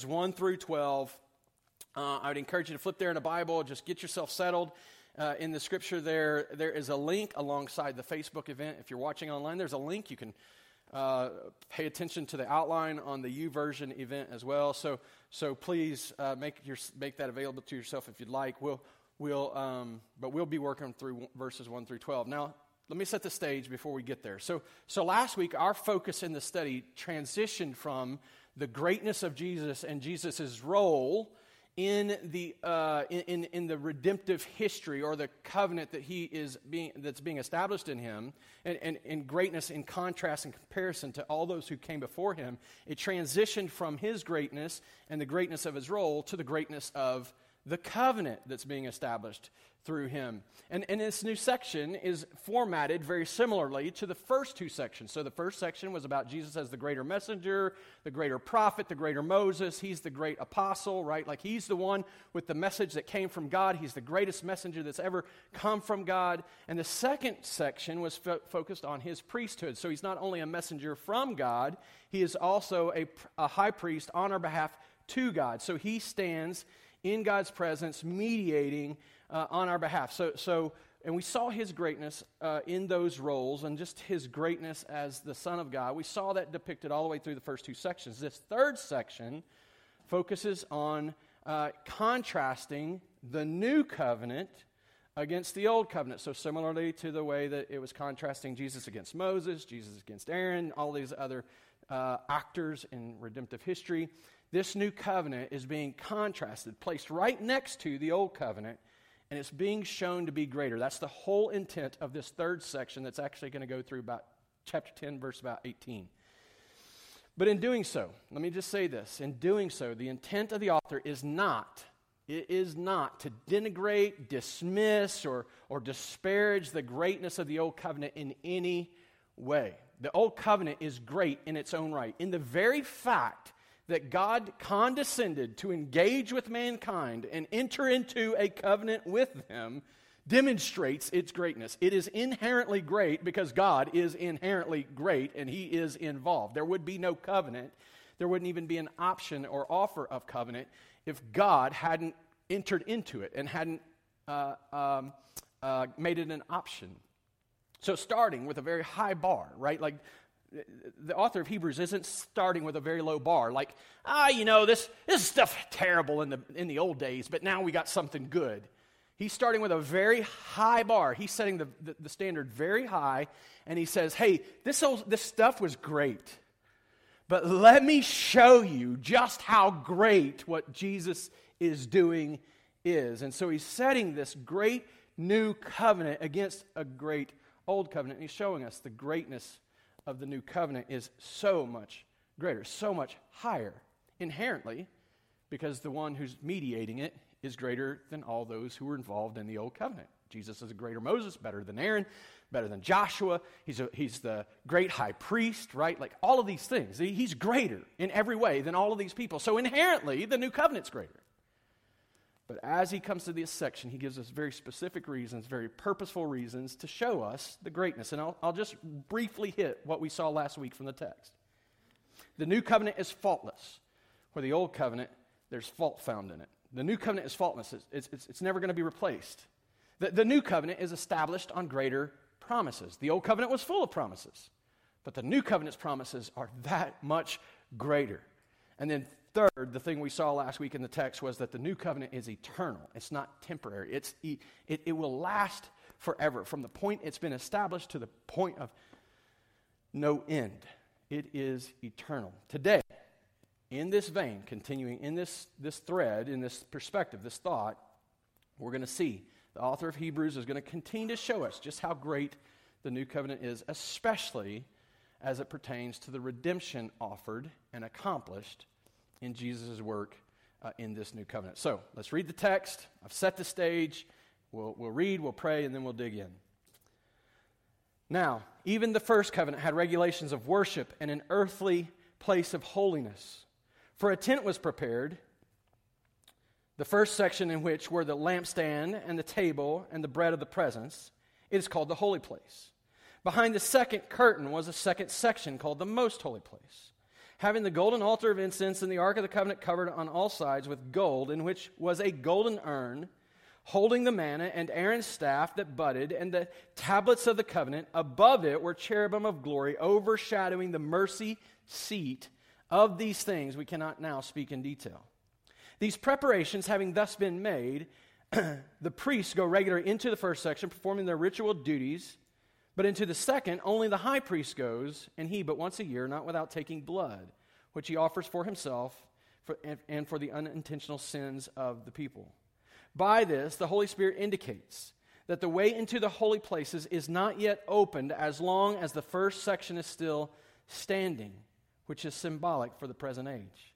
verses 1 through 12. Uh, I would encourage you to flip there in a Bible, just get yourself settled. Uh, in the scripture, there, there is a link alongside the Facebook event. If you're watching online, there's a link. You can uh, pay attention to the outline on the YouVersion event as well. So, so please uh, make, your, make that available to yourself if you'd like. We'll, we'll, um, but we'll be working through verses 1 through 12. Now, let me set the stage before we get there. So, so last week, our focus in the study transitioned from the greatness of Jesus and Jesus' role in the, uh, in, in the redemptive history or the covenant that he is being, that's being established in him, and, and, and greatness in contrast and comparison to all those who came before him, it transitioned from his greatness and the greatness of his role to the greatness of the covenant that's being established through him. And, and this new section is formatted very similarly to the first two sections. So the first section was about Jesus as the greater messenger, the greater prophet, the greater Moses. He's the great apostle, right? Like he's the one with the message that came from God. He's the greatest messenger that's ever come from God. And the second section was fo- focused on his priesthood. So he's not only a messenger from God, he is also a, a high priest on our behalf to God. So he stands in God's presence, mediating uh, on our behalf. So, so, and we saw his greatness uh, in those roles and just his greatness as the Son of God. We saw that depicted all the way through the first two sections. This third section focuses on uh, contrasting the new covenant against the old covenant. So, similarly to the way that it was contrasting Jesus against Moses, Jesus against Aaron, all these other uh, actors in redemptive history, this new covenant is being contrasted, placed right next to the old covenant, and it's being shown to be greater. That's the whole intent of this third section that's actually going to go through about chapter 10, verse about 18. But in doing so, let me just say this in doing so, the intent of the author is not. It is not to denigrate, dismiss, or, or disparage the greatness of the Old Covenant in any way. The Old Covenant is great in its own right. In the very fact that God condescended to engage with mankind and enter into a covenant with them demonstrates its greatness. It is inherently great because God is inherently great and He is involved. There would be no covenant, there wouldn't even be an option or offer of covenant if God hadn't entered into it and hadn't uh, um, uh, made it an option. So, starting with a very high bar, right? Like the author of Hebrews isn't starting with a very low bar, like, ah, you know, this, this stuff terrible in the, in the old days, but now we got something good. He's starting with a very high bar. He's setting the, the, the standard very high, and he says, hey, this, old, this stuff was great, but let me show you just how great what Jesus is doing is. And so he's setting this great new covenant against a great old covenant. And he's showing us the greatness of the new covenant is so much greater, so much higher inherently, because the one who's mediating it is greater than all those who were involved in the old covenant. Jesus is a greater Moses, better than Aaron, better than Joshua. He's, a, he's the great high priest, right? Like all of these things. He's greater in every way than all of these people. So inherently, the new covenant's greater. But as he comes to this section, he gives us very specific reasons, very purposeful reasons to show us the greatness. And I'll, I'll just briefly hit what we saw last week from the text. The new covenant is faultless, where the old covenant, there's fault found in it. The new covenant is faultless, it's, it's, it's never going to be replaced. The, the new covenant is established on greater promises. The old covenant was full of promises, but the new covenant's promises are that much greater. And then Third, the thing we saw last week in the text was that the new covenant is eternal. It's not temporary. It's, it, it will last forever. From the point it's been established to the point of no end, it is eternal. Today, in this vein, continuing in this, this thread, in this perspective, this thought, we're going to see the author of Hebrews is going to continue to show us just how great the new covenant is, especially as it pertains to the redemption offered and accomplished in Jesus' work uh, in this new covenant. So let's read the text. I've set the stage. We'll, we'll read, we'll pray, and then we'll dig in. Now, even the first covenant had regulations of worship and an earthly place of holiness. For a tent was prepared, the first section in which were the lampstand and the table and the bread of the presence. It is called the holy place. Behind the second curtain was a second section called the most holy place having the golden altar of incense and the ark of the covenant covered on all sides with gold, in which was a golden urn holding the manna, and Aaron's staff that budded, and the tablets of the covenant. Above it were cherubim of glory, overshadowing the mercy seat. Of these things we cannot now speak in detail. These preparations having thus been made, the priests go regularly into the first section, performing their ritual duties. But into the second, only the high priest goes, and he but once a year, not without taking blood, which he offers for himself for, and, and for the unintentional sins of the people. By this, the Holy Spirit indicates that the way into the holy places is not yet opened as long as the first section is still standing, which is symbolic for the present age.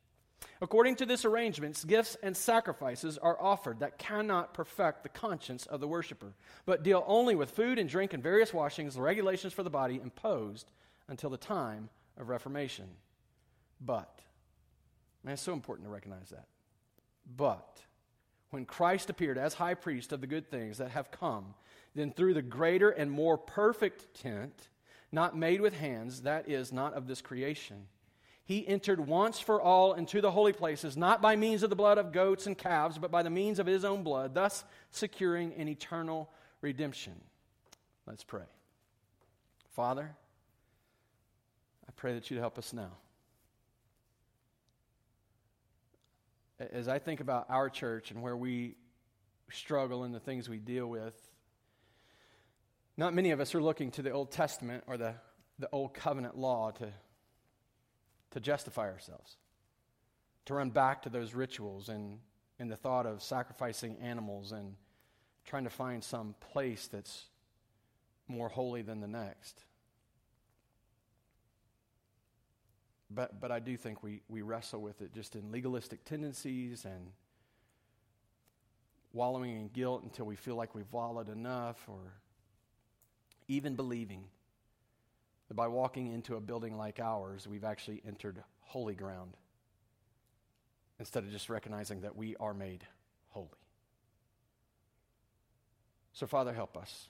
According to this arrangement, gifts and sacrifices are offered that cannot perfect the conscience of the worshiper, but deal only with food and drink and various washings, the regulations for the body imposed until the time of Reformation. But, man, it's so important to recognize that. But, when Christ appeared as high priest of the good things that have come, then through the greater and more perfect tent, not made with hands, that is, not of this creation, he entered once for all into the holy places, not by means of the blood of goats and calves, but by the means of his own blood, thus securing an eternal redemption. Let's pray. Father, I pray that you'd help us now. as I think about our church and where we struggle and the things we deal with, not many of us are looking to the Old Testament or the, the Old Covenant law to, to justify ourselves, to run back to those rituals and, and the thought of sacrificing animals and trying to find some place that's more holy than the next. But, but I do think we, we wrestle with it just in legalistic tendencies and wallowing in guilt until we feel like we've wallowed enough, or even believing that by walking into a building like ours, we've actually entered holy ground instead of just recognizing that we are made holy. So, Father, help us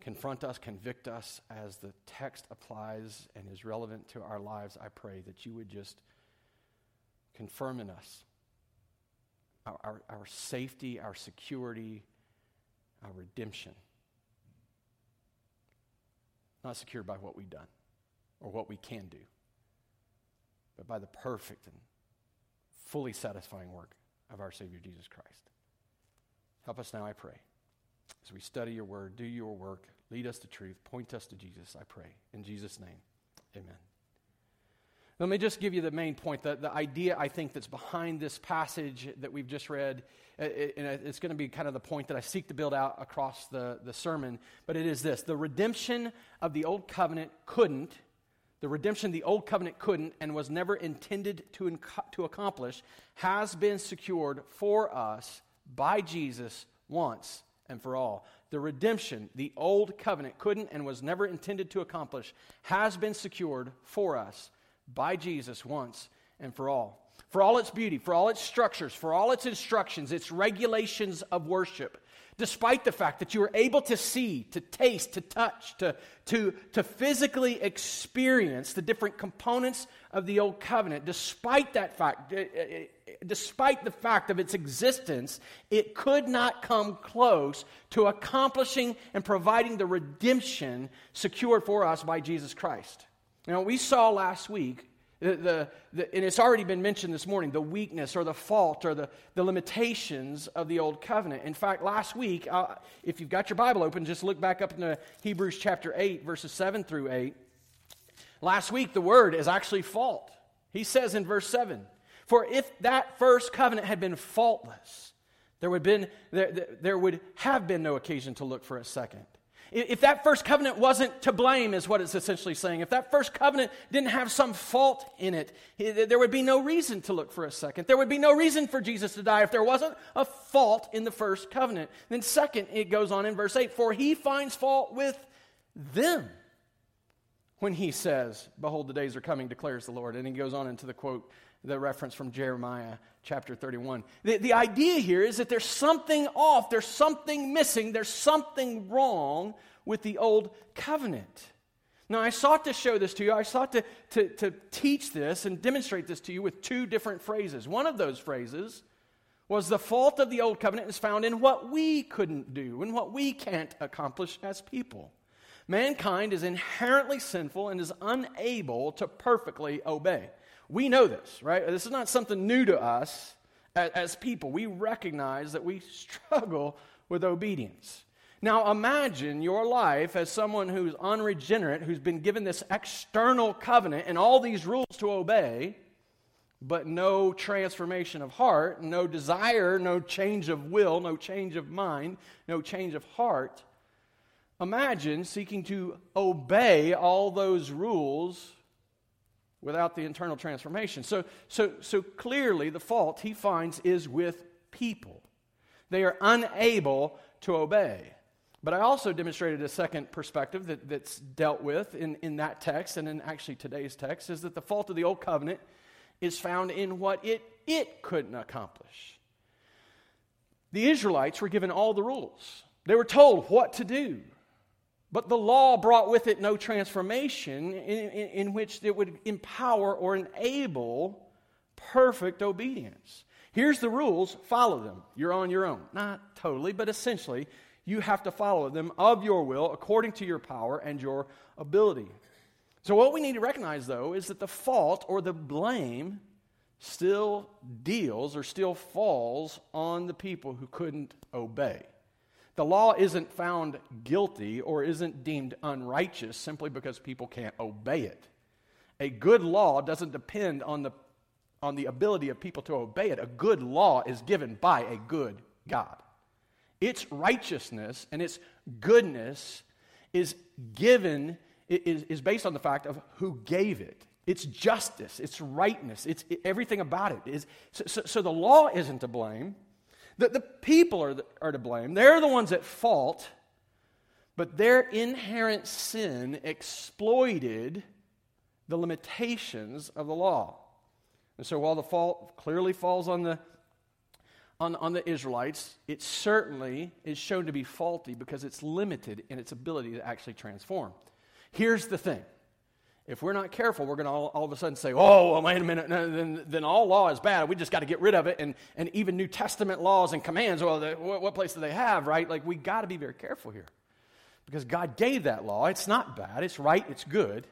confront us, convict us as the text applies and is relevant to our lives, I pray that you would just confirm in us our, our, our safety, our security, our redemption. Not secured by what we've done or what we can do, but by the perfect and fully satisfying work of our Savior Jesus Christ. Help us now, I pray. As we study your word, do your work, lead us to truth, point us to Jesus, I pray. In Jesus' name, amen. Let me just give you the main point, the, the idea I think that's behind this passage that we've just read. It, and uh, it's going to be kind of the point that I seek to build out across the, the sermon, but it is this the redemption of the old covenant couldn't, the redemption the old covenant couldn't and was never intended to, to accomplish has been secured for us by Jesus once and for all. The redemption the old covenant couldn't and was never intended to accomplish has been secured for us by Jesus once and for all. For all its beauty, for all its structures, for all its instructions, its regulations of worship, despite the fact that you were able to see, to taste, to touch, to, to, to physically experience the different components of the old covenant, despite that fact, eh, eh, eh, despite the fact of its existence, it could not come close to accomplishing and providing the redemption secured for us by Jesus Christ. Now, we saw last week the, the, the, and it's already been mentioned this morning the weakness or the fault or the, the limitations of the old covenant. In fact, last week, uh, if you've got your Bible open, just look back up into Hebrews chapter 8, verses 7 through 8. Last week, the word is actually fault. He says in verse 7 For if that first covenant had been faultless, there would, been, there, there would have been no occasion to look for a second. If that first covenant wasn't to blame, is what it's essentially saying, if that first covenant didn't have some fault in it, there would be no reason to look for a second. There would be no reason for Jesus to die if there wasn't a fault in the first covenant. Then, second, it goes on in verse 8 For he finds fault with them when he says, Behold, the days are coming, declares the Lord. And he goes on into the quote, the reference from Jeremiah chapter 31. The, the idea here is that there's something off, there's something missing, there's something wrong with the old covenant. Now, I sought to show this to you. I sought to, to, to teach this and demonstrate this to you with two different phrases. One of those phrases was the fault of the old covenant is found in what we couldn't do and what we can't accomplish as people. Mankind is inherently sinful and is unable to perfectly obey. We know this, right? This is not something new to us as, as people. We recognize that we struggle with obedience. Now imagine your life as someone who's unregenerate, who's been given this external covenant and all these rules to obey, but no transformation of heart, no desire, no change of will, no change of mind, no change of heart. Imagine seeking to obey all those rules without the internal transformation. So, so, so clearly, the fault he finds is with people. They are unable to obey. But I also demonstrated a second perspective that, that's dealt with in, in that text and in actually today's text is that the fault of the old covenant is found in what it, it couldn't accomplish. The Israelites were given all the rules, they were told what to do. But the law brought with it no transformation in, in, in which it would empower or enable perfect obedience. Here's the rules follow them. You're on your own. Not totally, but essentially, you have to follow them of your will according to your power and your ability. So, what we need to recognize, though, is that the fault or the blame still deals or still falls on the people who couldn't obey. The law isn't found guilty or isn't deemed unrighteous simply because people can't obey it. A good law doesn't depend on the, on the ability of people to obey it. A good law is given by a good God. Its righteousness and its goodness is given, is, is based on the fact of who gave it. Its justice, its rightness, it's it, everything about it is. So, so, the law isn't to blame. The, the people are, the, are to blame. They're the ones at fault, but their inherent sin exploited the limitations of the law. And so while the fault clearly falls on the on, on the Israelites, it certainly is shown to be faulty because it's limited in its ability to actually transform. Here's the thing if we're not careful, we're going to all, all, of a sudden say, oh, well, wait a minute, no, then, then all law is bad. We just got to get rid of it. And, and even New Testament laws and commands, well, the, what, what place do they have, right? Like, we got to be very careful here because God gave that law. It's not bad, it's right, it's good.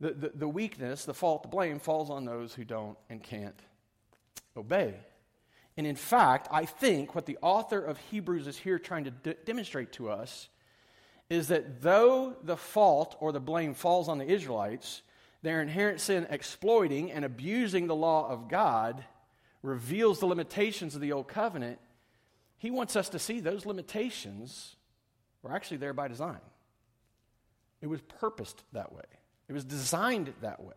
The, the, the weakness, the fault, the blame falls on those who don't and can't obey. And in fact, I think what the author of Hebrews is here trying to d- demonstrate to us is that though the fault or the blame falls on the Israelites, their inherent sin exploiting and abusing the law of God reveals the limitations of the old covenant. He wants us to see those limitations were actually there by design. It was purposed that way, it was designed that way.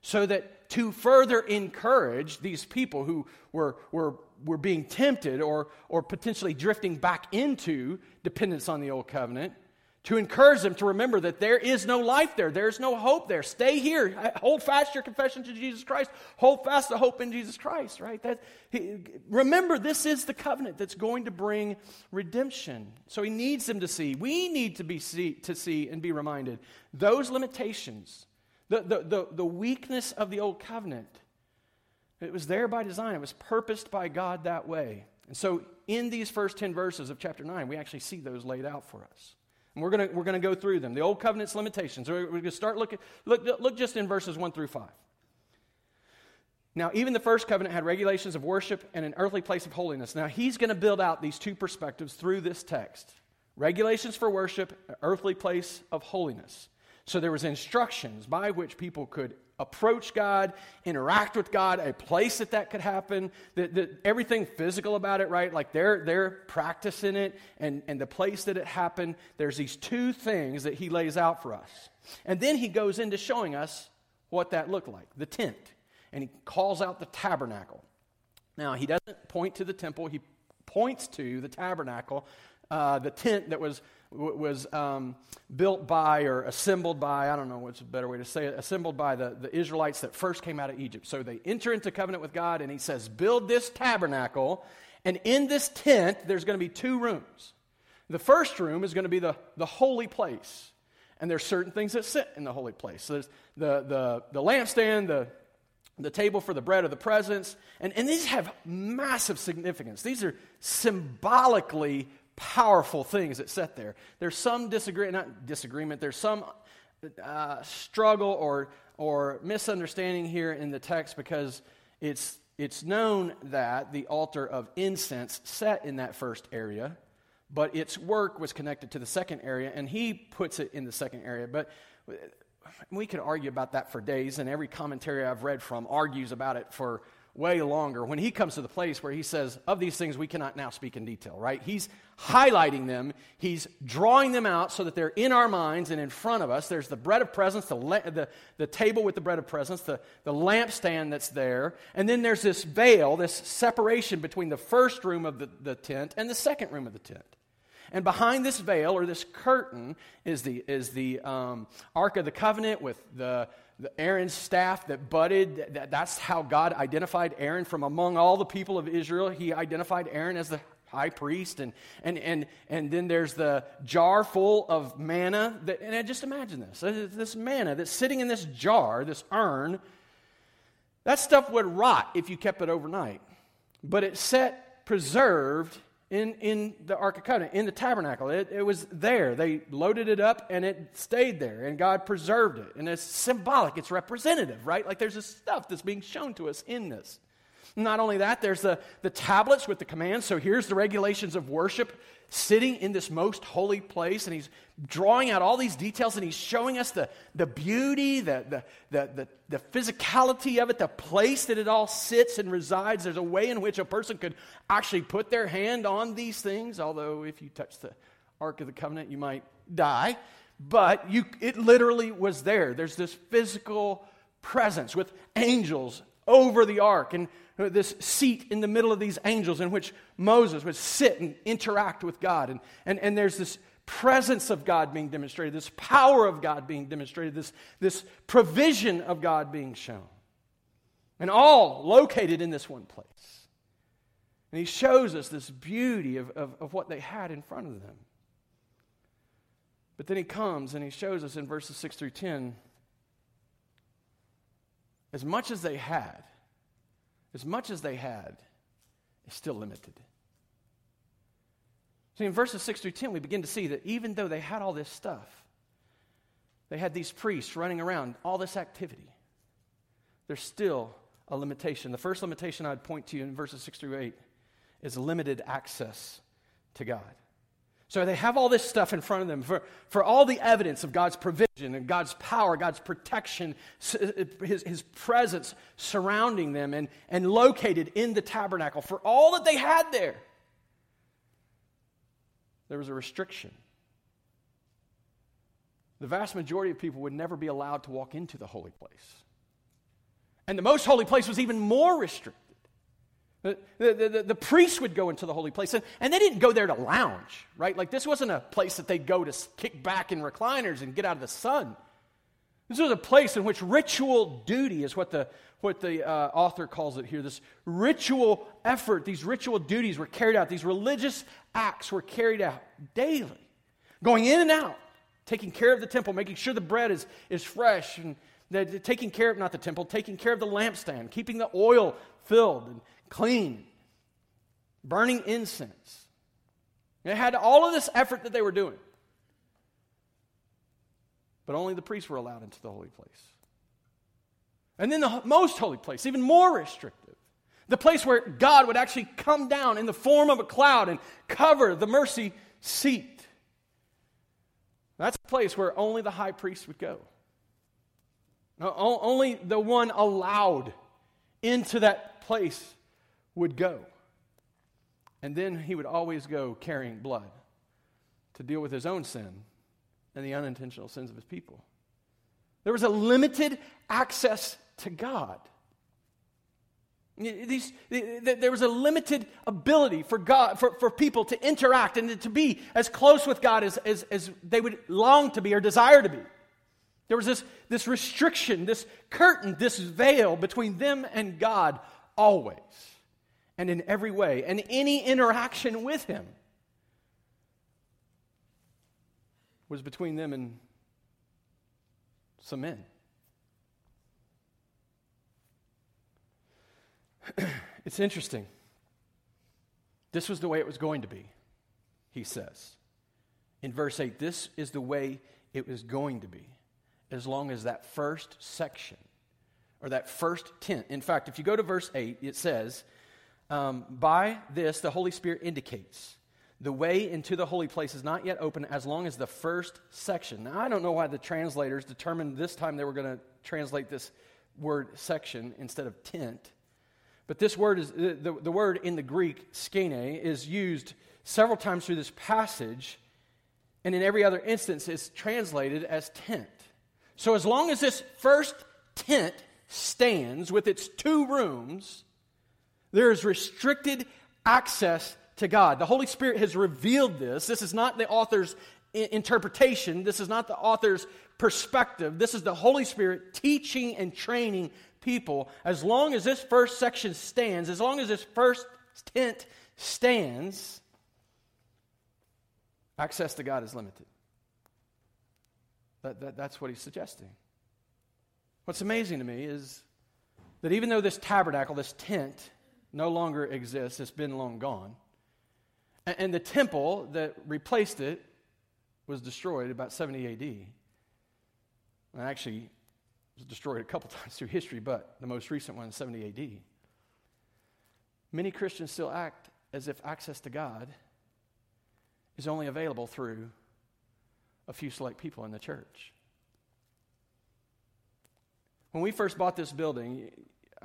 So that to further encourage these people who were, were were being tempted or, or potentially drifting back into dependence on the old covenant, to encourage them to remember that there is no life there. There's no hope there. Stay here. Hold fast your confession to Jesus Christ. Hold fast the hope in Jesus Christ, right? That, he, remember, this is the covenant that's going to bring redemption. So he needs them to see. We need to, be see, to see and be reminded those limitations, the, the, the, the weakness of the old covenant it was there by design, it was purposed by God that way. And so, in these first 10 verses of chapter 9, we actually see those laid out for us. And we're going we're to go through them. The Old Covenant's limitations. We're, we're going to start looking, look, look just in verses 1 through 5. Now, even the first covenant had regulations of worship and an earthly place of holiness. Now, he's going to build out these two perspectives through this text regulations for worship, earthly place of holiness. So there was instructions by which people could approach God, interact with God, a place that that could happen, that, everything physical about it, right? Like their practice in it and, and the place that it happened. There's these two things that he lays out for us. And then he goes into showing us what that looked like the tent. And he calls out the tabernacle. Now, he doesn't point to the temple, he points to the tabernacle, uh, the tent that was was um, built by or assembled by, I don't know what's a better way to say it, assembled by the, the Israelites that first came out of Egypt. So they enter into covenant with God, and he says, Build this tabernacle, and in this tent, there's going to be two rooms. The first room is going to be the, the holy place. And there's certain things that sit in the holy place. So there's the, the, the lampstand, the, the table for the bread of the presence. And, and these have massive significance. These are symbolically powerful things that set there. There's some disagreement, not disagreement, there's some uh, struggle or, or misunderstanding here in the text because it's, it's known that the altar of incense set in that first area but its work was connected to the second area, and he puts it in the second area. But we could argue about that for days, and every commentary I've read from argues about it for way longer. When he comes to the place where he says, Of these things we cannot now speak in detail, right? He's highlighting them, he's drawing them out so that they're in our minds and in front of us. There's the bread of presence, the, la- the, the table with the bread of presence, the, the lampstand that's there, and then there's this veil, this separation between the first room of the, the tent and the second room of the tent. And behind this veil or this curtain is the, is the um, Ark of the Covenant with the, the Aaron's staff that budded. That, that's how God identified Aaron from among all the people of Israel. He identified Aaron as the high priest. And, and, and, and then there's the jar full of manna. That, and just imagine this this manna that's sitting in this jar, this urn. That stuff would rot if you kept it overnight. But it's set preserved in, in the Ark of Covenant, in the tabernacle. It, it was there. They loaded it up and it stayed there, and God preserved it. And it's symbolic, it's representative, right? Like there's this stuff that's being shown to us in this. Not only that, there's the, the tablets with the commands. So here's the regulations of worship sitting in this most holy place, and he's drawing out all these details, and he's showing us the, the beauty, the, the, the, the, physicality of it, the place that it all sits and resides. There's a way in which a person could actually put their hand on these things, although if you touch the Ark of the Covenant, you might die. But you, it literally was there. There's this physical presence with angels over the ark and this seat in the middle of these angels in which Moses would sit and interact with God. And, and, and there's this presence of God being demonstrated, this power of God being demonstrated, this, this provision of God being shown. And all located in this one place. And he shows us this beauty of, of, of what they had in front of them. But then he comes and he shows us in verses 6 through 10 as much as they had, as much as they had, is still limited. See, in verses 6 through 10, we begin to see that even though they had all this stuff, they had these priests running around, all this activity, there's still a limitation. The first limitation I'd point to in verses 6 through 8 is limited access to God. So they have all this stuff in front of them for, for all the evidence of God's provision and God's power, God's protection, uh, his, his presence surrounding them and, and located in the tabernacle. For all that they had there, there was a restriction. The vast majority of people would never be allowed to walk into the holy place. And the most holy place was even more restricted. The, the, the, the, priests would go into the holy place, and, and they didn't go there to lounge, right? Like, this wasn't a place that they'd go to kick back in recliners and get out of the sun. This was a place in which ritual duty is what the, what the uh, author calls it here. This ritual effort, these ritual duties were carried out, these religious acts were carried out daily, going in and out, taking care of the temple, making sure the bread is, is fresh, and taking care of, not the temple, taking care of the lampstand, keeping the oil filled, and clean, burning incense. They had all of this effort that they were doing. But only the priests were allowed into the holy place. And then the most holy place, even more restrictive. The place where God would actually come down in the form of a cloud and cover the mercy seat. That's a place where only the high priest would go. Uh, only the one allowed into that place would go. And then he would always go carrying blood to deal with his own sin and the unintentional sins of his people. There was a limited access to God. These, there was a limited ability for God, for, for people to interact and to be as close with God as, as, as they would long to be or desire to be. There was this, this restriction, this curtain, this veil between them and God always and in every way, and any interaction with him was between them and some men. it's interesting. This was the way it was going to be, he says. In verse 8, this is the way it was going to be, as long as that first section or that first tent. In fact, if you go to verse 8, it says, um, By this the Holy Spirit indicates the way into the holy place is not yet open as long as the first section. Now, I don't know why the translators determined this time they were going to translate this word section instead of tent. But this word is the, the word in the Greek, skene, is used several times through this passage, and in every other instance, it's translated as tent. So as long as this first tent stands with its two rooms, there is restricted access to God. The Holy Spirit has revealed this. This is not the author's interpretation, this is not the author's perspective. This is the Holy Spirit teaching and training people. As long as this first section stands, as long as this first tent stands, access to God is limited. That, that, that's what he's suggesting. What's amazing to me is that even though this tabernacle, this tent, no longer exists, it's been long gone, and, and the temple that replaced it was destroyed about 70 AD. And actually, was destroyed a couple times through history, but the most recent one, 70 AD. Many Christians still act as if access to God is only available through a few select people in the church. When we first bought this building,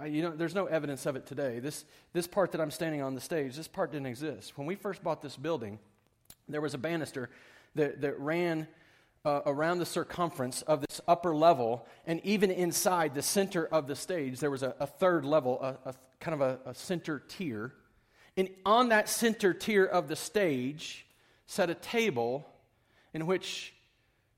you know, there's no evidence of it today. This, this part that I'm standing on the stage, this part didn't exist. When we first bought this building, there was a banister that, that ran uh, around the circumference of this upper level, and even inside the center of the stage, there was a, a third level, a, a kind of a, a center tier. And on that center tier of the stage set a table in which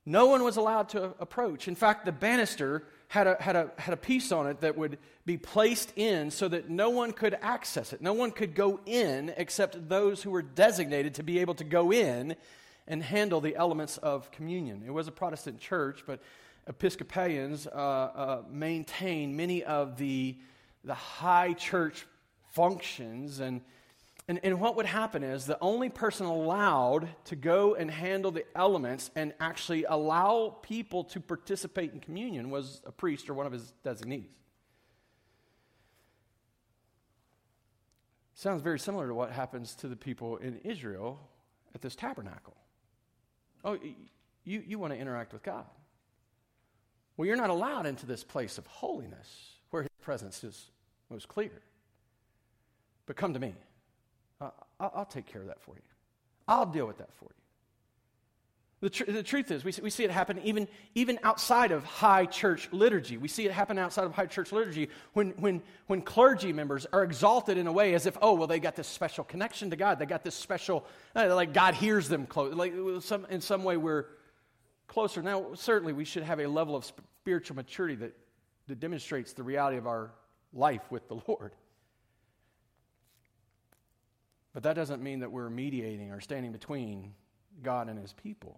no one was allowed to approach. In fact, the banister had a, had, a, had a piece on it that would be placed in so that no one could access it. No one could go in except those who were designated to be able to go in and handle the elements of communion. It was a Protestant church, but Episcopalians uh, uh, maintain many of the, the high church functions. And, and, and what would happen is the only person allowed to go and handle the elements and actually allow people to participate in communion was a priest or one of his designees. Sounds very similar to what happens to the people in Israel at this tabernacle. Oh, you, you want to interact with God. Well, you're not allowed into this place of holiness where His presence is most clear. But come to me. I'll, I'll take care of that for you. I'll deal with that for you. The, tr- the truth is, we see, we see it happen even, even outside of high church liturgy. We see it happen outside of high church liturgy when, when, when clergy members are exalted in a way as if, oh, well, they got this special connection to God. They got this special, uh, like God hears them close. Like some, in some way, we're closer. Now, certainly, we should have a level of spiritual maturity that, that demonstrates the reality of our life with the Lord. But that doesn't mean that we're mediating or standing between God and his people.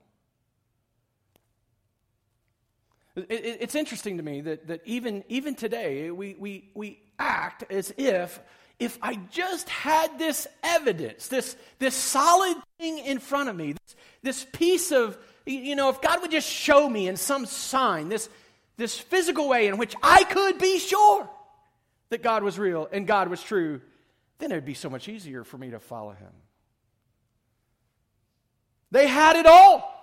It's interesting to me that, that even, even today, we, we, we act as if if I just had this evidence, this, this solid thing in front of me, this, this piece of, you know, if God would just show me in some sign, this, this physical way in which I could be sure that God was real and God was true, then it would be so much easier for me to follow him. They had it all.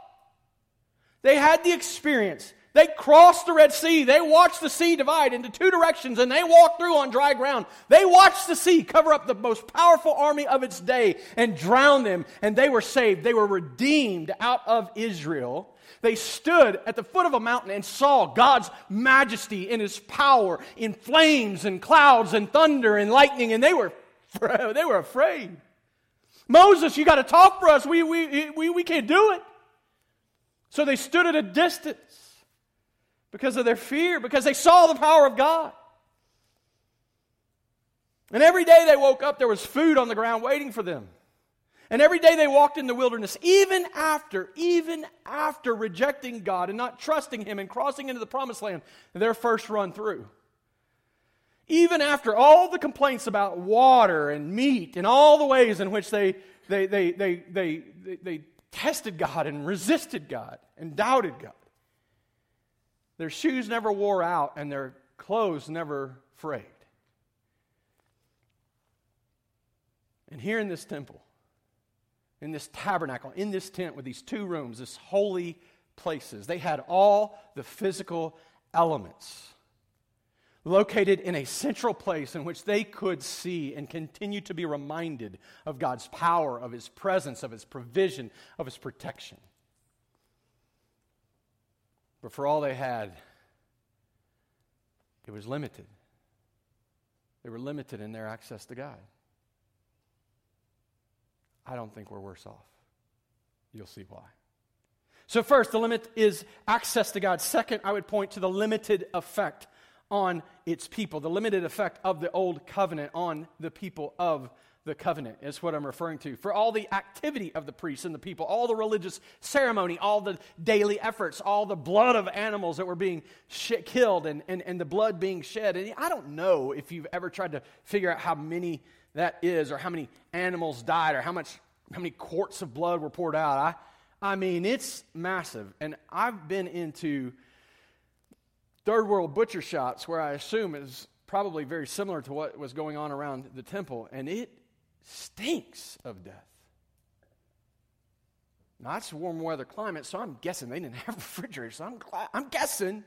They had the experience. They crossed the Red Sea. They watched the sea divide into two directions and they walked through on dry ground. They watched the sea cover up the most powerful army of its day and drown them, and they were saved. They were redeemed out of Israel. They stood at the foot of a mountain and saw God's majesty in his power in flames and clouds and thunder and lightning, and they were, they were afraid. Moses, you got to talk for us. We, we, we, we can't do it. So they stood at a distance because of their fear, because they saw the power of God. And every day they woke up, there was food on the ground waiting for them. And every day they walked in the wilderness, even after, even after rejecting God and not trusting Him and crossing into the promised land, their first run through. Even after all the complaints about water and meat and all the ways in which they, they, they, they, they, they, they tested God and resisted God and doubted God, their shoes never wore out and their clothes never frayed. And here in this temple, in this tabernacle, in this tent with these two rooms, this holy places, they had all the physical elements located in a central place in which they could see and continue to be reminded of God's power, of His presence, of His provision, of His protection. But for all they had, it was limited. They were limited in their access to God. I don't think we're worse off. You'll see why. So, first, the limit is access to God. Second, I would point to the limited effect on its people, the limited effect of the old covenant on the people of the covenant is what I'm referring to. For all the activity of the priests and the people, all the religious ceremony, all the daily efforts, all the blood of animals that were being sh- killed and, and, and the blood being shed. And I don't know if you've ever tried to figure out how many that is or how many animals died or how much how many quarts of blood were poured out. I, I mean, it's massive. And I've been into third world butcher shops where I assume is probably very similar to what was going on around the temple, and it stinks of death. Now, a warm weather climate, so I'm guessing they didn't have refrigerators. So I'm, I'm guessing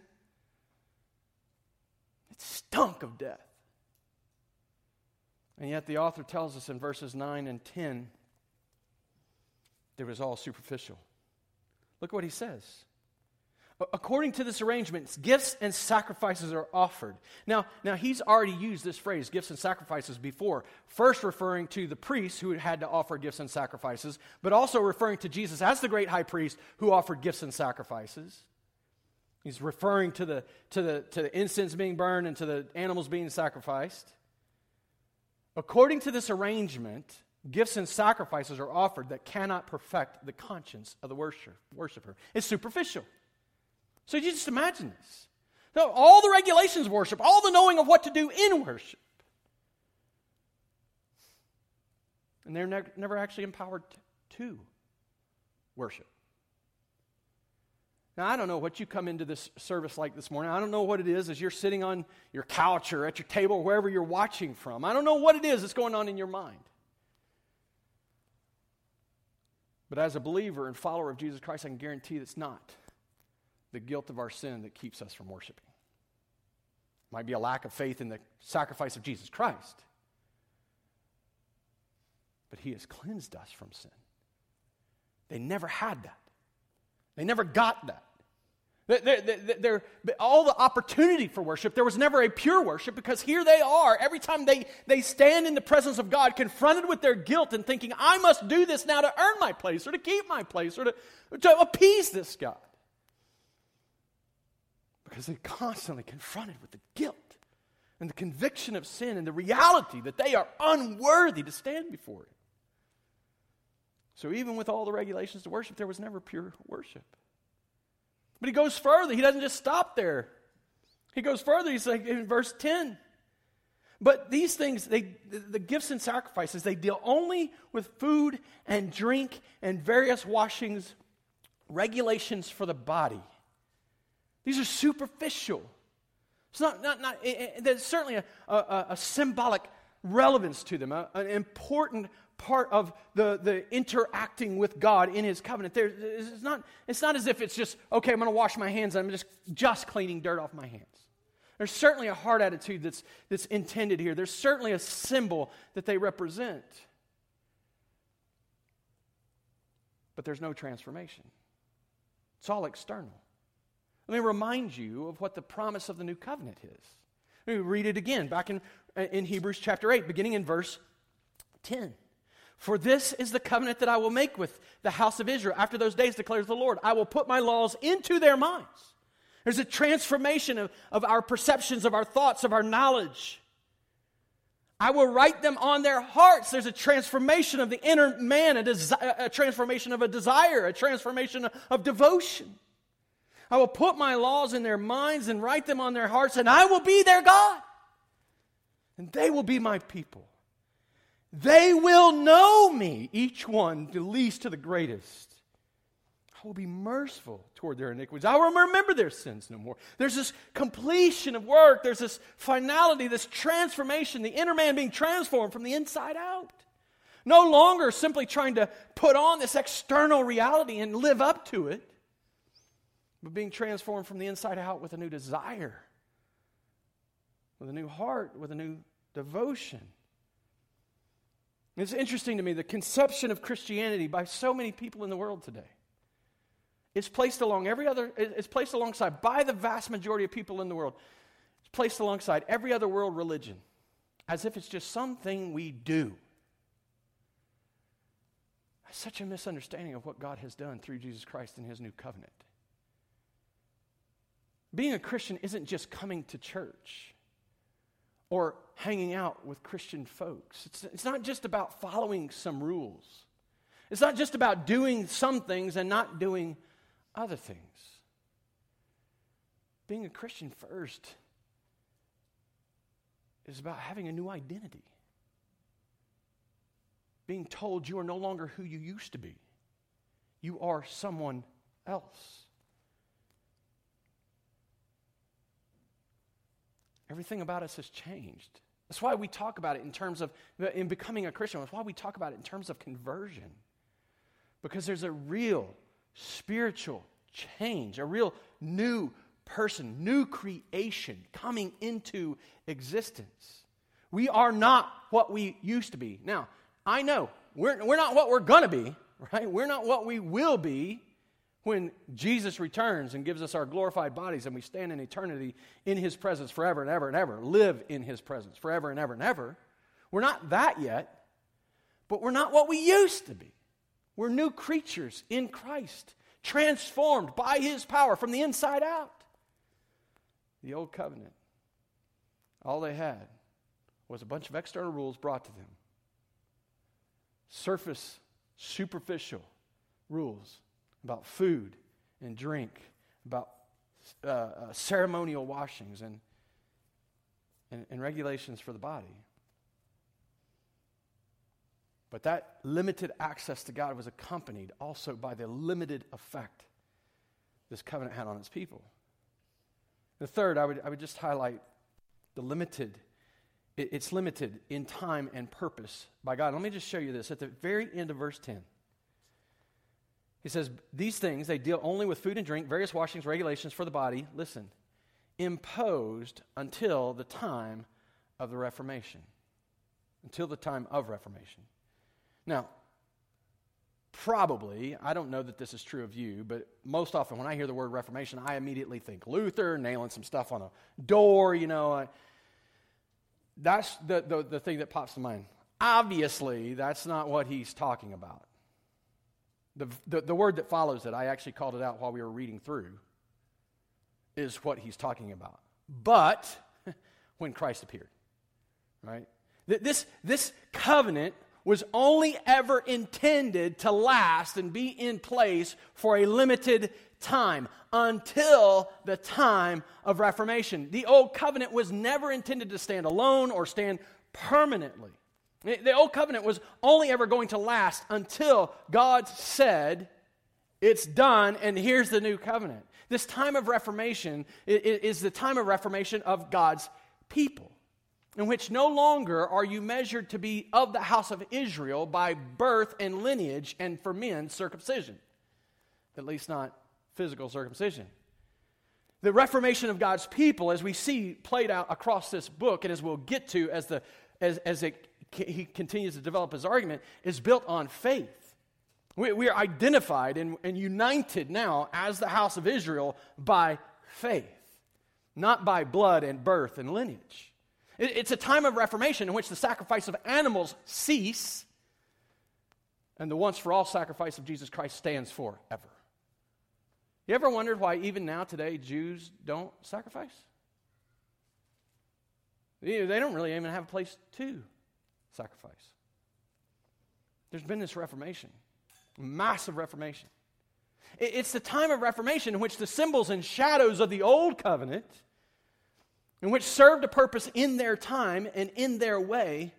it stunk of death. And yet, the author tells us in verses 9 and 10 that it was all superficial. Look what he says. According to this arrangement, gifts and sacrifices are offered. Now, now he's already used this phrase, gifts and sacrifices, before. First referring to the priests who had to offer gifts and sacrifices, but also referring to Jesus as the great high priest who offered gifts and sacrifices. He's referring to the, to the, to the incense being burned and to the animals being sacrificed. According to this arrangement, gifts and sacrifices are offered that cannot perfect the conscience of the worshiper. It's superficial. So you just imagine this. So all the regulations of worship, all the knowing of what to do in worship. And they're ne- never actually empowered to worship. Now, I don't know what you come into this service like this morning. I don't know what it is as you're sitting on your couch or at your table, or wherever you're watching from. I don't know what it is that's going on in your mind. But as a believer and follower of Jesus Christ, I can guarantee that's not the guilt of our sin that keeps us from worshiping. It might be a lack of faith in the sacrifice of Jesus Christ, but He has cleansed us from sin. They never had that, they never got that. They're, they're, they're, all the opportunity for worship, there was never a pure worship because here they are. Every time they, they stand in the presence of God, confronted with their guilt and thinking, I must do this now to earn my place or to keep my place or to, to appease this God because they're constantly confronted with the guilt and the conviction of sin and the reality that they are unworthy to stand before Him. So, even with all the regulations to worship, there was never pure worship. But he goes further. He doesn't just stop there. He goes further. He's like in verse 10. But these things, they, the gifts and sacrifices, they deal only with food and drink and various washings, regulations for the body. These are superficial. It's not, not, not it, it, there's certainly a, a, a, symbolic relevance to them, a, an important part of the, the interacting with God in His covenant. There, it's, not, it's not as if it's just, okay, I'm going to wash my hands, I'm just, just cleaning dirt off my hands. There's certainly a heart attitude that's, that's intended here. There's certainly a symbol that they represent. But there's no transformation, it's all external. Let me remind you of what the promise of the new covenant is. Let me read it again back in, in Hebrews chapter 8, beginning in verse 10. For this is the covenant that I will make with the house of Israel after those days, declares the Lord. I will put my laws into their minds. There's a transformation of, of our perceptions, of our thoughts, of our knowledge. I will write them on their hearts. There's a transformation of the inner man, a, desi- a transformation of a desire, a transformation of devotion. I will put my laws in their minds and write them on their hearts, and I will be their God. And they will be my people. They will know me, each one, the least to the greatest. I will be merciful toward their iniquities. I will remember their sins no more. There's this completion of work, there's this finality, this transformation, the inner man being transformed from the inside out. No longer simply trying to put on this external reality and live up to it, but being transformed from the inside out with a new desire, with a new heart, with a new devotion. It's interesting to me the conception of Christianity by so many people in the world today it's placed along every other, it's placed alongside by the vast majority of people in the world. It's placed alongside every other world religion as if it's just something we do. That's such a misunderstanding of what God has done through Jesus Christ in his new covenant. Being a Christian isn't just coming to church or hanging out with Christian folks. It's, it's not just about following some rules. It's not just about doing some things and not doing other things. Being a Christian first is about having a new identity. Being told you are no longer who you used to be, you are someone else. Everything about us has changed. That's why we talk about it in terms of in becoming a Christian. That's why we talk about it in terms of conversion. Because there's a real spiritual change, a real new person, new creation coming into existence. We are not what we used to be. Now, I know we're, we're not what we're going to be, right? We're not what we will be when Jesus returns and gives us our glorified bodies and we stand in eternity in his presence forever and ever and ever, live in his presence forever and ever and ever. We're not that yet, but we're not what we used to be. We're new creatures in Christ, transformed by His power from the inside out. The old covenant, all they had was a bunch of external rules brought to them. Surface, superficial rules about food and drink, about uh, uh, ceremonial washings and, and, and regulations for the body. But that limited access to God was accompanied also by the limited effect this covenant had on its people. The third, I would, I would just highlight the limited, it, it's limited in time and purpose by God. Let me just show you this. At the very end of verse 10, he says, These things, they deal only with food and drink, various washings, regulations for the body. Listen, imposed until the time of the Reformation. Until the time of Reformation. Now, probably, I don't know that this is true of you, but most often when I hear the word Reformation, I immediately think Luther nailing some stuff on a door, you know. that's the, the, the thing that pops to mind. Obviously, that's not what he's talking about. The, the, the word that follows it, I actually called it out while we were reading through, is what he's talking about. But when Christ appeared, right? This, this covenant was only ever intended to last and be in place for a limited time until the time of Reformation. The Old Covenant was never intended to stand alone or stand permanently. The Old Covenant was only ever going to last until God said, It's done, and here's the new covenant. This time of Reformation is the time of Reformation of God's people in which no longer are you measured to be of the house of Israel by birth and lineage, and for men, circumcision. At least not physical circumcision. The reformation of God's people, as we see played out across this book, and as we'll get to as, the, as, as it, he continues to develop his argument, is built on faith. We, we are identified and, and united now as the house of Israel by faith, not by blood and birth and lineage. It's a time of reformation in which the sacrifice of animals cease and the once for all sacrifice of Jesus Christ stands forever. You ever wondered why even now today Jews don't sacrifice? They don't really even have a place to sacrifice. There's been this reformation, massive reformation. It's the time of reformation in which the symbols and shadows of the old covenant, in which served a purpose in their time and in their way,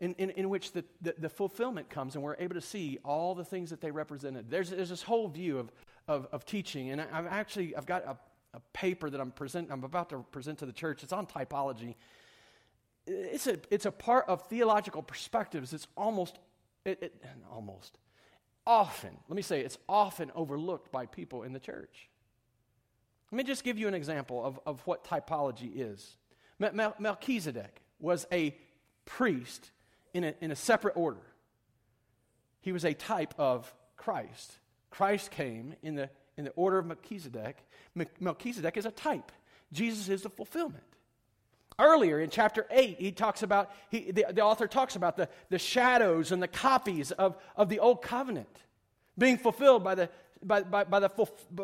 in, in, in which the, the, the, fulfillment comes and we're able to see all the things that they represented. There's, there's this whole view of, of, of teaching, and I, have actually I've got a, a paper that I'm, present, I'm about to present to the church. It's on typology. It's a, it's a part of theological perspectives. It's almost, it, it, almost, often, let me say, it's often overlooked by people in the church. Let me just give you an example of, of what typology is. Mel- Melchizedek was a priest in a, in a separate order. He was a type of Christ. Christ came in the, in the order of Melchizedek. Melchizedek is a type, Jesus is the fulfillment. Earlier in chapter 8, he talks about, he, the, the author talks about the, the shadows and the copies of, of the old covenant being fulfilled by the, by, by, by, the,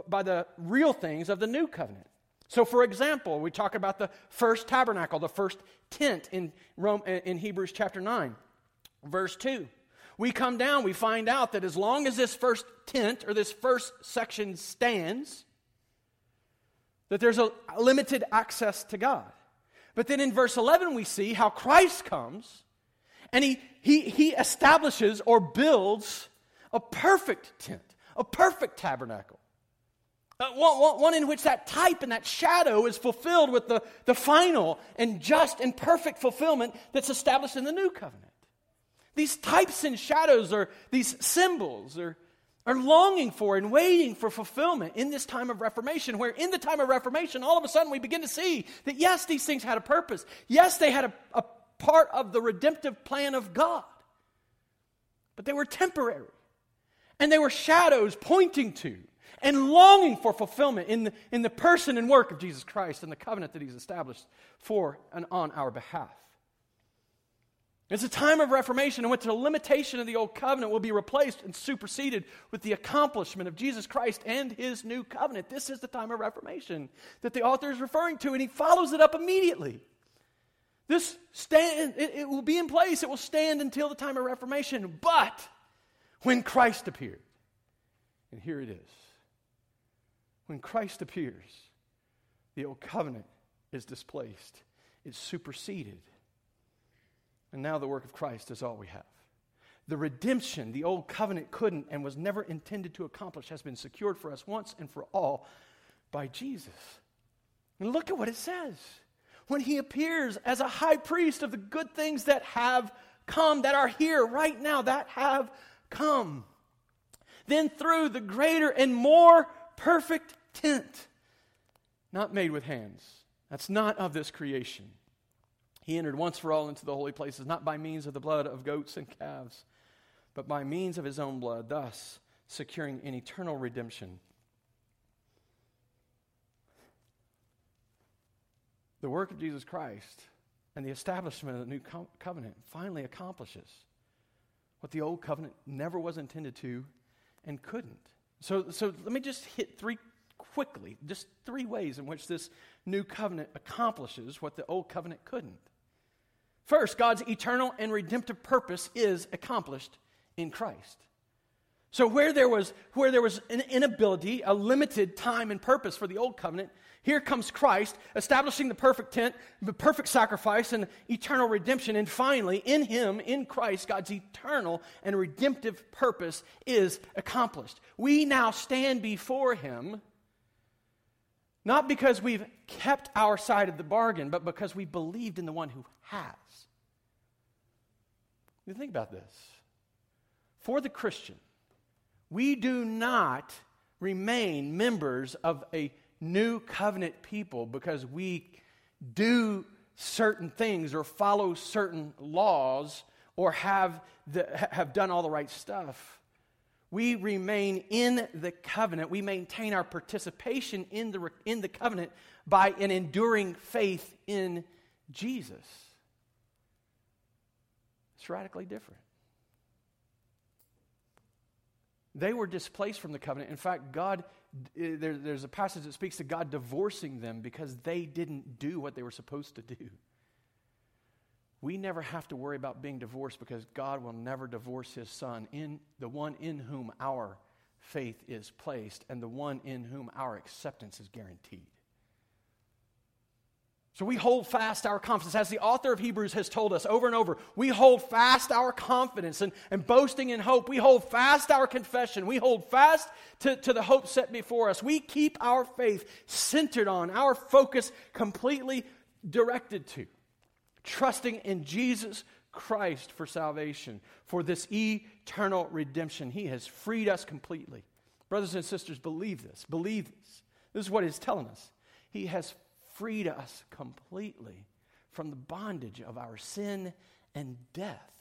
by the real things of the new covenant. So, for example, we talk about the first tabernacle, the first tent in, Rome, in Hebrews chapter 9, verse 2. We come down, we find out that as long as this first tent or this first section stands, that there's a limited access to God. But then in verse 11, we see how Christ comes and he, he, he establishes or builds a perfect tent, a perfect tabernacle. Uh, one, one, in which that type and that shadow is fulfilled with the, the final and just and perfect fulfillment that's established in the new covenant. These types and shadows are these symbols are, are longing for and waiting for fulfillment in this time of Reformation, where in the time of Reformation, all of a sudden we begin to see that yes, these things had a purpose. Yes, they had a, a part of the redemptive plan of God, but they were temporary. And they were shadows pointing to and longing for fulfillment in the, in the person and work of Jesus Christ and the covenant that He's established for and on our behalf. It's a time of reformation in which the limitation of the old covenant will be replaced and superseded with the accomplishment of Jesus Christ and his new covenant. This is the time of reformation that the author is referring to, and he follows it up immediately. This stand, it, it will be in place, it will stand until the time of reformation. But when Christ appeared, and here it is when Christ appears, the old covenant is displaced, it's superseded. And now the work of Christ is all we have. The redemption the old covenant couldn't and was never intended to accomplish has been secured for us once and for all by Jesus. And look at what it says. When he appears as a high priest of the good things that have come, that are here right now, that have come. Then through the greater and more perfect tent, not made with hands, that's not of this creation. He entered once for all into the holy places, not by means of the blood of goats and calves, but by means of his own blood, thus securing an eternal redemption. The work of Jesus Christ and the establishment of the new co- covenant finally accomplishes what the old covenant never was intended to and couldn't. So, so let me just hit three quickly, just three ways in which this new covenant accomplishes what the old covenant couldn't. First, God's eternal and redemptive purpose is accomplished in Christ. So where there was where there was an inability, a limited time and purpose for the old covenant, here comes Christ, establishing the perfect tent, the perfect sacrifice, and eternal redemption. And finally, in Him, in Christ, God's eternal and redemptive purpose is accomplished. We now stand before Him, not because we've kept our side of the bargain, but because we believed in the one who has. You think about this. For the Christian, we do not remain members of a new covenant people because we do certain things or follow certain laws or have, the, have done all the right stuff. We remain in the covenant. We maintain our participation in the, in the covenant by an enduring faith in Jesus. It's radically different. They were displaced from the covenant. In fact, God Eh, there, there's a passage that speaks to God divorcing them because they didn't do what they were supposed to do. We never have to worry about being divorced because God will never divorce his son, in the one in whom our faith is placed and the one in whom our acceptance is guaranteed. So we hold fast our confidence. As the author of Hebrews has told us over and over, we hold fast our confidence and, and boasting in hope. We hold fast our confession. We hold fast to, to the hope set before us. We keep our faith centered on, our focus completely directed to, trusting in Jesus Christ for salvation, for this eternal redemption. He has freed us completely. Brothers and sisters, believe this. Believe this. This is what he's telling us. He has freed us completely from the bondage of our sin and death.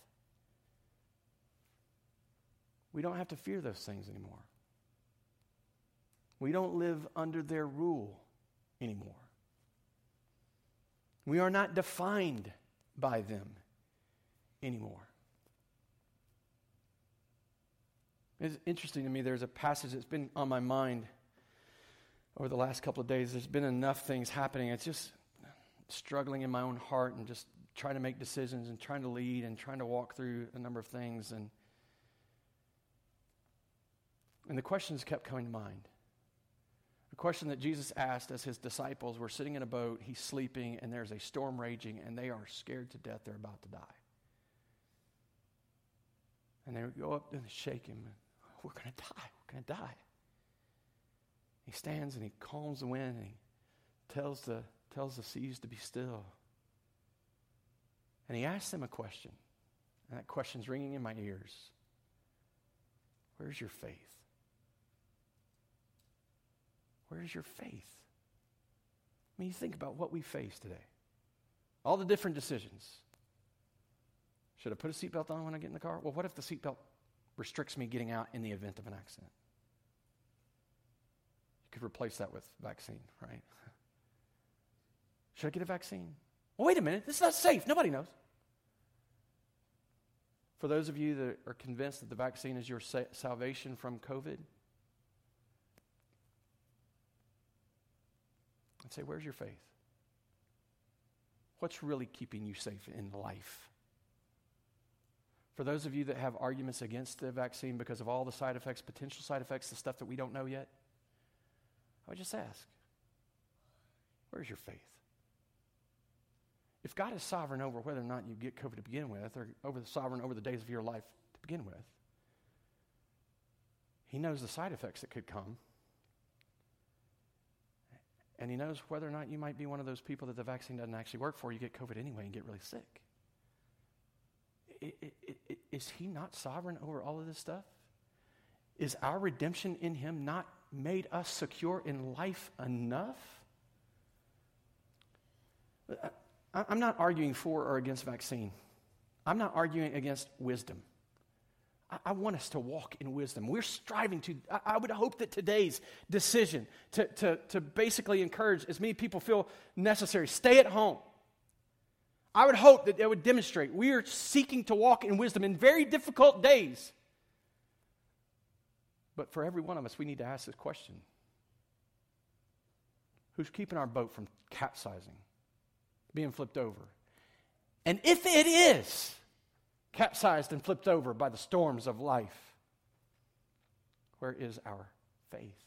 We don't have to fear those things anymore. We don't live under their rule anymore. We are not defined by them anymore. It's interesting to me, there's a passage that's been on my mind over the last couple of days, there's been enough things happening. It's just struggling in my own heart and just trying to make decisions and trying to lead and trying to walk through a number of things. And, and the questions kept coming to mind. The question that Jesus asked as his disciples were sitting in a boat, he's sleeping, and there's a storm raging, and they are scared to death. They're about to die. And they go up and shake him. And, oh, we're going to die. We're going to die. He stands and he calms the wind and he tells the, tells the seas to be still. And he asks them a question. And that question's ringing in my ears. Where's your faith? Where's your faith? I mean, you think about what we face today. All the different decisions. Should I put a seatbelt on when I get in the car? Well, what if the seatbelt restricts me getting out in the event of an accident? You could replace that with vaccine, right? Should I get a vaccine? Well, wait a minute. This is not safe. Nobody knows. For those of you that are convinced that the vaccine is your sa- salvation from COVID, I'd say, where's your faith? What's really keeping you safe in life? For those of you that have arguments against the vaccine because of all the side effects, potential side effects, the stuff that we don't know yet, I would just ask, where's your faith? If God is sovereign over whether or not you get COVID to begin with, or over the sovereign over the days of your life to begin with, He knows the side effects that could come. And He knows whether or not you might be one of those people that the vaccine doesn't actually work for. You get COVID anyway and get really sick. Is He not sovereign over all of this stuff? Is our redemption in Him not made us secure in life enough? I'm not arguing for or against vaccine. I'm not arguing against wisdom. I want us to walk in wisdom. We're striving to, I would hope that today's decision to, to, to basically encourage as many people feel necessary, stay at home. I would hope that it would demonstrate we are seeking to walk in wisdom in very difficult days. But for every one of us, we need to ask this question Who's keeping our boat from capsizing, being flipped over? And if it is capsized and flipped over by the storms of life, where is our faith?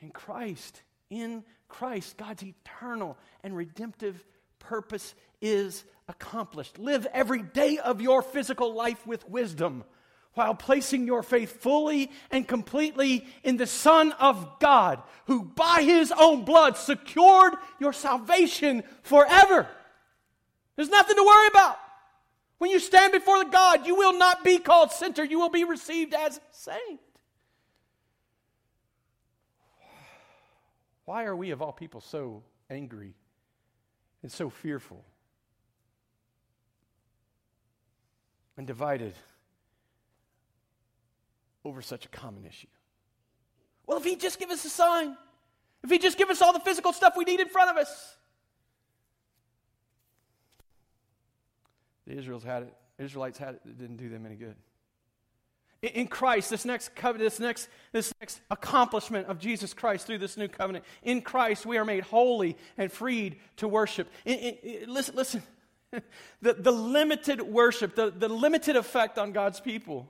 In Christ, in Christ, God's eternal and redemptive purpose is accomplished. Live every day of your physical life with wisdom while placing your faith fully and completely in the Son of God, who by his own blood secured your salvation forever. There's nothing to worry about. When you stand before the God, you will not be called sinner, you will be received as saint. Why are we, of all people, so angry and so fearful and divided? over such a common issue? Well, if he'd just give us a sign, if he'd just give us all the physical stuff we need in front of us. The Israels had it, Israelites had it, it didn't do them any good. in Christ, this next covenant, this next, this next accomplishment of Jesus Christ through this new covenant. In Christ, we are made holy and freed to worship. In, in, in, listen, listen. the, the limited worship, the, the limited effect on God's people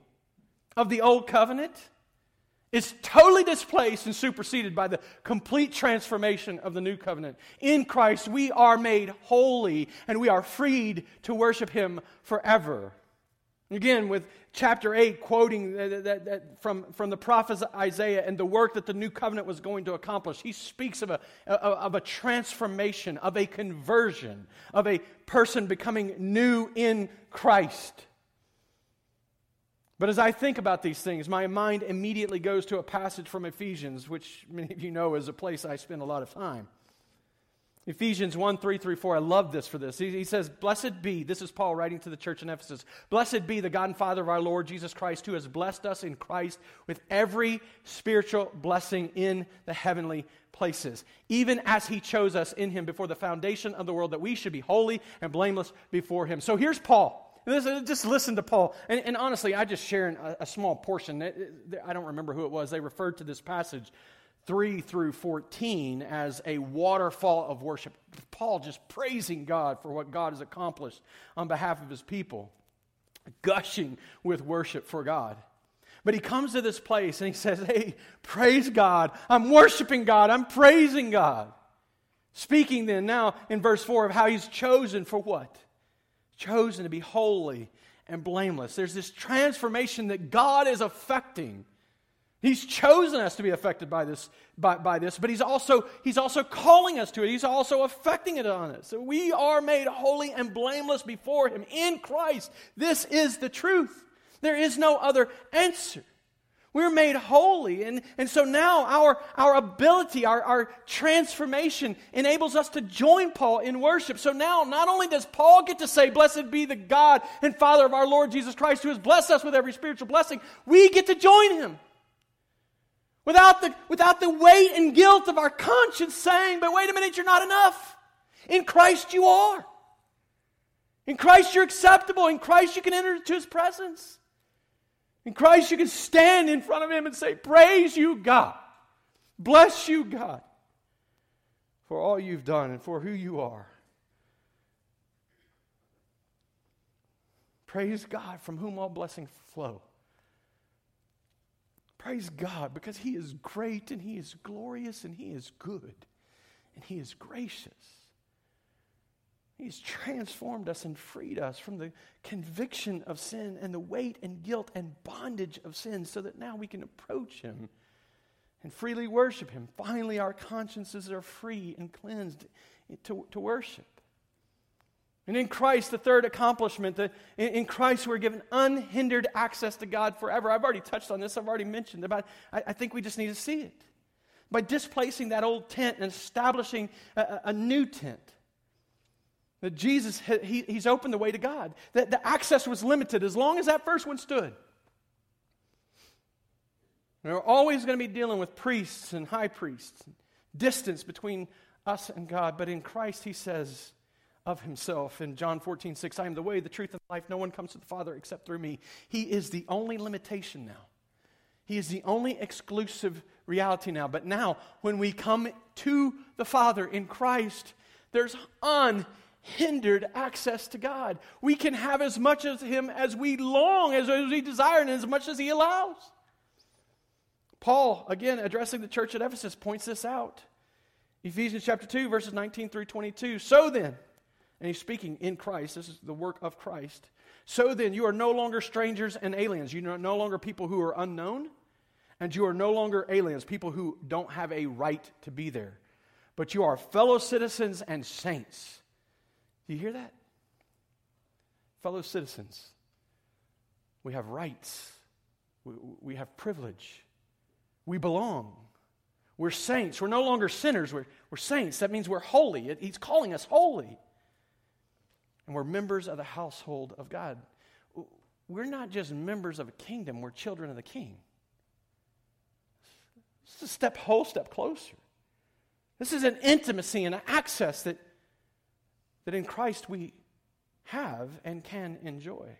of the old covenant is totally displaced and superseded by the complete transformation of the new covenant. In Christ, we are made holy and we are freed to worship Him forever. Again, with chapter 8 quoting that, that, that from, from the prophet Isaiah and the work that the new covenant was going to accomplish, he speaks of a, of a transformation, of a conversion, of a person becoming new in Christ. But as I think about these things, my mind immediately goes to a passage from Ephesians, which many of you know is a place I spend a lot of time. Ephesians 1 3 through 4. I love this for this. He, says, Blessed be, this is Paul writing to the church in Ephesus, blessed be the God and Father of our Lord Jesus Christ, who has blessed us in Christ with every spiritual blessing in the heavenly places, even as he chose us in him before the foundation of the world, that we should be holy and blameless before him. So here's Paul. Just listen to Paul. And, and honestly, I just share a, a small portion. I don't remember who it was. They referred to this passage 3 through 14 as a waterfall of worship. Paul just praising God for what God has accomplished on behalf of his people, gushing with worship for God. But he comes to this place and he says, Hey, praise God. I'm worshiping God. I'm praising God. Speaking then now in verse 4 of how he's chosen for what? Chosen to be holy and blameless. There's this transformation that God is affecting He's chosen us to be affected by this, by, by, this, but he's also, he's also calling us to it. He's also affecting it on us. So we are made holy and blameless before him in Christ. This is the truth. There is no other answer. We're made holy. And, and so now our, our ability, our, our transformation enables us to join Paul in worship. So now not only does Paul get to say, Blessed be the God and Father of our Lord Jesus Christ, who has blessed us with every spiritual blessing, we get to join him. Without the, without the weight and guilt of our conscience saying, but wait a minute, you're not enough. In Christ you are. In Christ you're acceptable. In Christ you can enter into his presence. In Christ you can stand in front of him and say, Praise you, God. Bless you, God, for all you've done and for who you are. Praise God from whom all blessings flow. Praise God because He is great and He is glorious and He is good and He is gracious. He's transformed us and freed us from the conviction of sin and the weight and guilt and bondage of sin so that now we can approach Him and freely worship Him. Finally, our consciences are free and cleansed to, to worship. And in Christ, the third accomplishment, the, in, Christ, we're given unhindered access to God forever. I've already touched on this, I've already mentioned about I, I think we just need to see it. By displacing that old tent and establishing a, a new tent. That Jesus, he, he's opened the way to God. That the access was limited as long as that first one stood. we're always going to be dealing with priests and high priests, distance between us and God. But in Christ, he says, of himself. In John 14, 6, I am the way, the truth, and life. No one comes to the Father except through me. He is the only limitation now. He is the only exclusive reality now. But now, when we come to the Father in Christ, there's unhindered access to God. We can have as much of Him as we long, as we desire, and as much as He allows. Paul, again, addressing the church at Ephesus, points this out. Ephesians chapter 2, verses 19 through 22. So then, and he's speaking in Christ. This is the work of Christ. So then, you are no longer strangers and aliens. You are no longer people who are unknown, and you are no longer aliens, people who don't have a right to be there. But you are fellow citizens and saints. Do you hear that? Fellow citizens. We have rights, we, we have privilege, we belong. We're saints. We're no longer sinners. We're, we're saints. That means we're holy. He's calling us holy and we're members of the household of God. We're not just members of a kingdom, we're children of the king. This is a step, whole step closer. This is an intimacy and an access that, that in Christ we have and can enjoy.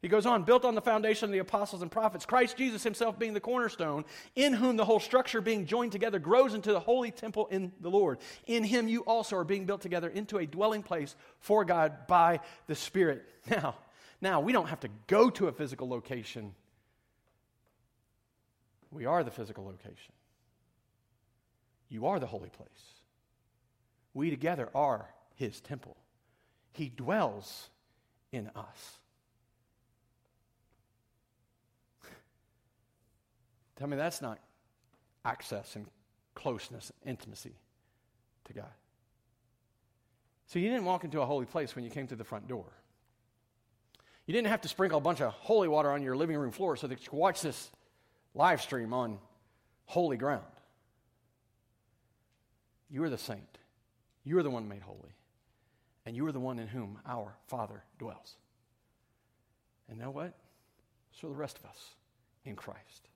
He goes on, built on the foundation of the apostles and prophets, Christ Jesus himself being the cornerstone, in whom the whole structure being joined together grows into the holy temple in the Lord. In him you also are being built together into a dwelling place for God by the Spirit. Now, now we don't have to go to a physical location. We are the physical location. You are the holy place. We together are his temple. He dwells in us. Tell me that's not access and closeness, intimacy to God. So you didn't walk into a holy place when you came through the front door. You didn't have to sprinkle a bunch of holy water on your living room floor so that you could watch this live stream on holy ground. You are the saint. You are the one made holy. And you are the one in whom our Father dwells. And know what? So the rest of us in Christ.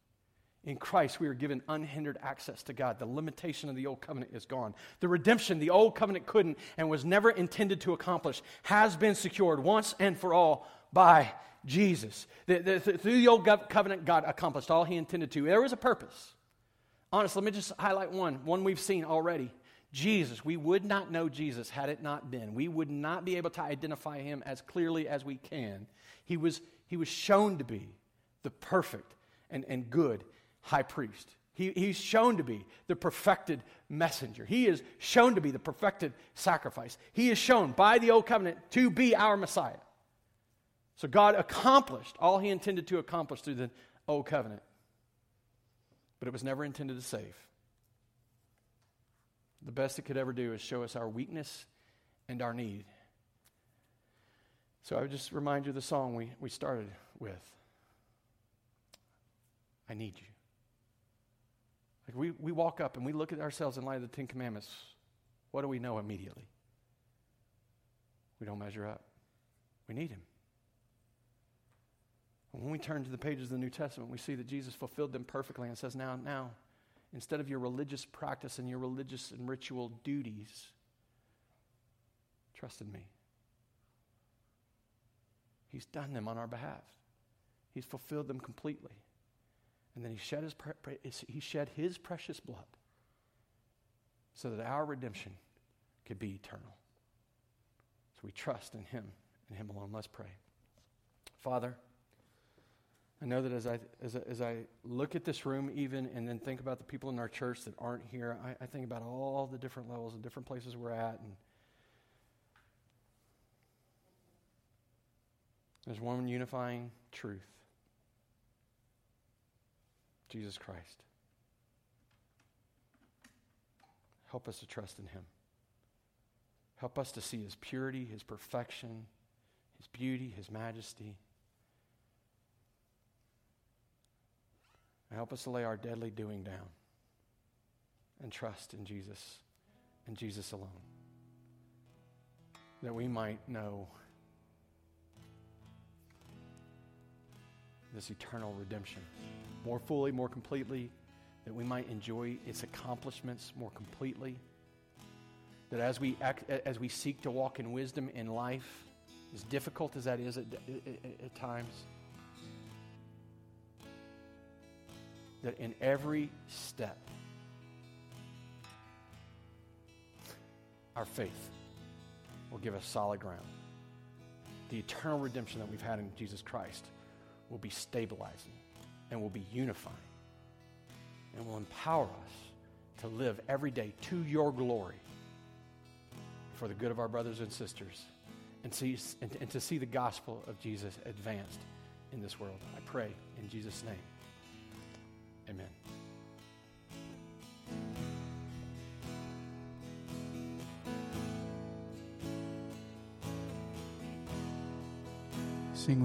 In Christ, we are given unhindered access to God. The limitation of the old covenant is gone. The redemption the old covenant couldn't and was never intended to accomplish has been secured once and for all by Jesus. The, the, through the old covenant, God accomplished all he intended to. There was a purpose. Honestly, let me just highlight one, one we've seen already. Jesus, we would not know Jesus had it not been. We would not be able to identify him as clearly as we can. He was, he was shown to be the perfect and, and good high priest. He, he's shown to be the perfected messenger. He is shown to be the perfected sacrifice. He is shown by the old covenant to be our Messiah. So God accomplished all he intended to accomplish through the old covenant. But it was never intended to save. The best it could ever do is show us our weakness and our need. So I would just remind you of the song we, we started with I need you. Like we, we walk up and we look at ourselves in light of the Ten Commandments. What do we know immediately? We don't measure up. We need Him. And when we turn to the pages of the New Testament, we see that Jesus fulfilled them perfectly and says, Now, now, instead of your religious practice and your religious and ritual duties, trust in me. He's done them on our behalf, He's fulfilled them completely. And then he shed his, pre- he shed his precious blood so that our redemption could be eternal. So we trust in him and him alone. Let's pray. Father, I know that as I, as as I look at this room, even, and then think about the people in our church that aren't here, I, I think about all the different levels and different places we're at. And there's one unifying truth Jesus Christ. Help us to trust in him. Help us to see his purity, his perfection, his beauty, his majesty. Help us to lay our deadly doing down and trust in Jesus and Jesus alone. That we might know this eternal redemption more fully, more completely, that we might enjoy its accomplishments more completely. That as we, act, as we seek to walk in wisdom in life, as difficult as that is at, at, at times, that in every step, our faith will give us solid ground. The eternal redemption that we've had in Jesus Christ will be stabilizing and will be unifying and will empower us to live every day to your glory for the good of our brothers and sisters and, see, and, and to see the gospel of Jesus advanced in this world. I pray in Jesus' name. Amen. Sing with